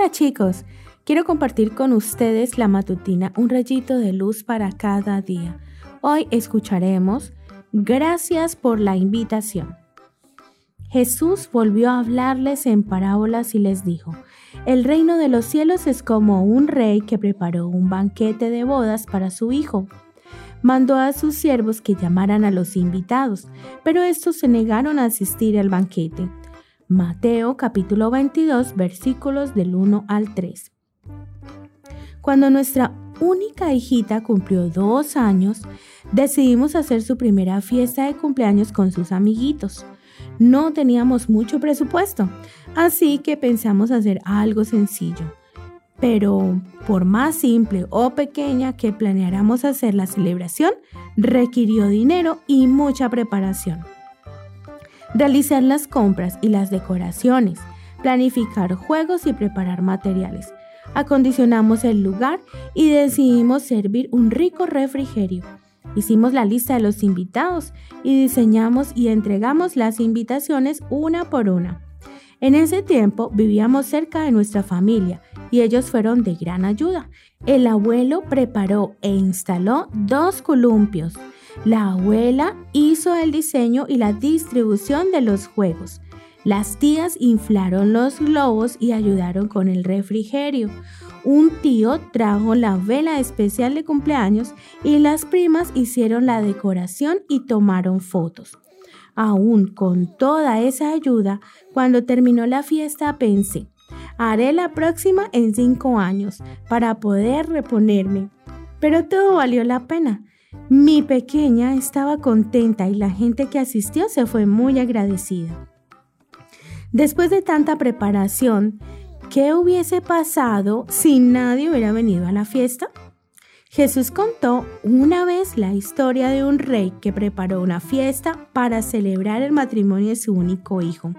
Hola chicos, quiero compartir con ustedes la matutina Un rayito de luz para cada día. Hoy escucharemos Gracias por la invitación. Jesús volvió a hablarles en parábolas y les dijo, El reino de los cielos es como un rey que preparó un banquete de bodas para su hijo. Mandó a sus siervos que llamaran a los invitados, pero estos se negaron a asistir al banquete. Mateo capítulo 22 versículos del 1 al 3. Cuando nuestra única hijita cumplió dos años, decidimos hacer su primera fiesta de cumpleaños con sus amiguitos. No teníamos mucho presupuesto, así que pensamos hacer algo sencillo. Pero por más simple o pequeña que planeáramos hacer la celebración, requirió dinero y mucha preparación realizar las compras y las decoraciones, planificar juegos y preparar materiales. Acondicionamos el lugar y decidimos servir un rico refrigerio. Hicimos la lista de los invitados y diseñamos y entregamos las invitaciones una por una. En ese tiempo vivíamos cerca de nuestra familia y ellos fueron de gran ayuda. El abuelo preparó e instaló dos columpios la abuela hizo el diseño y la distribución de los juegos. Las tías inflaron los globos y ayudaron con el refrigerio. Un tío trajo la vela especial de cumpleaños y las primas hicieron la decoración y tomaron fotos. Aún con toda esa ayuda, cuando terminó la fiesta pensé, haré la próxima en cinco años para poder reponerme. Pero todo valió la pena. Mi pequeña estaba contenta y la gente que asistió se fue muy agradecida. Después de tanta preparación, ¿qué hubiese pasado si nadie hubiera venido a la fiesta? Jesús contó una vez la historia de un rey que preparó una fiesta para celebrar el matrimonio de su único hijo.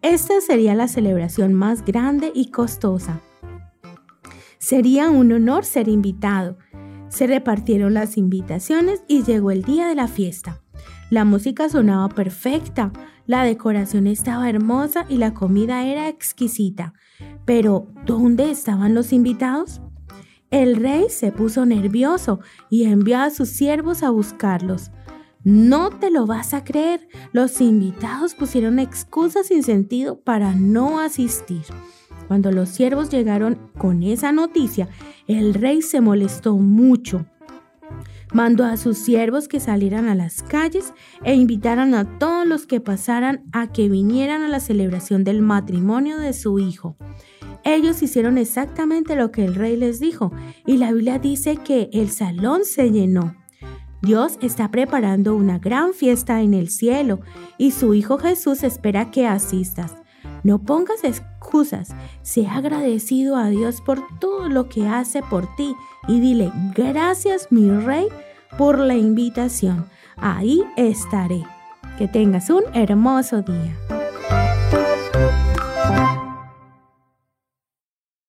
Esta sería la celebración más grande y costosa. Sería un honor ser invitado, se repartieron las invitaciones y llegó el día de la fiesta. La música sonaba perfecta, la decoración estaba hermosa y la comida era exquisita. Pero, ¿dónde estaban los invitados? El rey se puso nervioso y envió a sus siervos a buscarlos. No te lo vas a creer, los invitados pusieron excusas sin sentido para no asistir. Cuando los siervos llegaron con esa noticia, el rey se molestó mucho. Mandó a sus siervos que salieran a las calles e invitaran a todos los que pasaran a que vinieran a la celebración del matrimonio de su hijo. Ellos hicieron exactamente lo que el rey les dijo y la Biblia dice que el salón se llenó. Dios está preparando una gran fiesta en el cielo y su Hijo Jesús espera que asistas. No pongas excusas, sea agradecido a Dios por todo lo que hace por ti y dile, gracias mi rey por la invitación. Ahí estaré. Que tengas un hermoso día.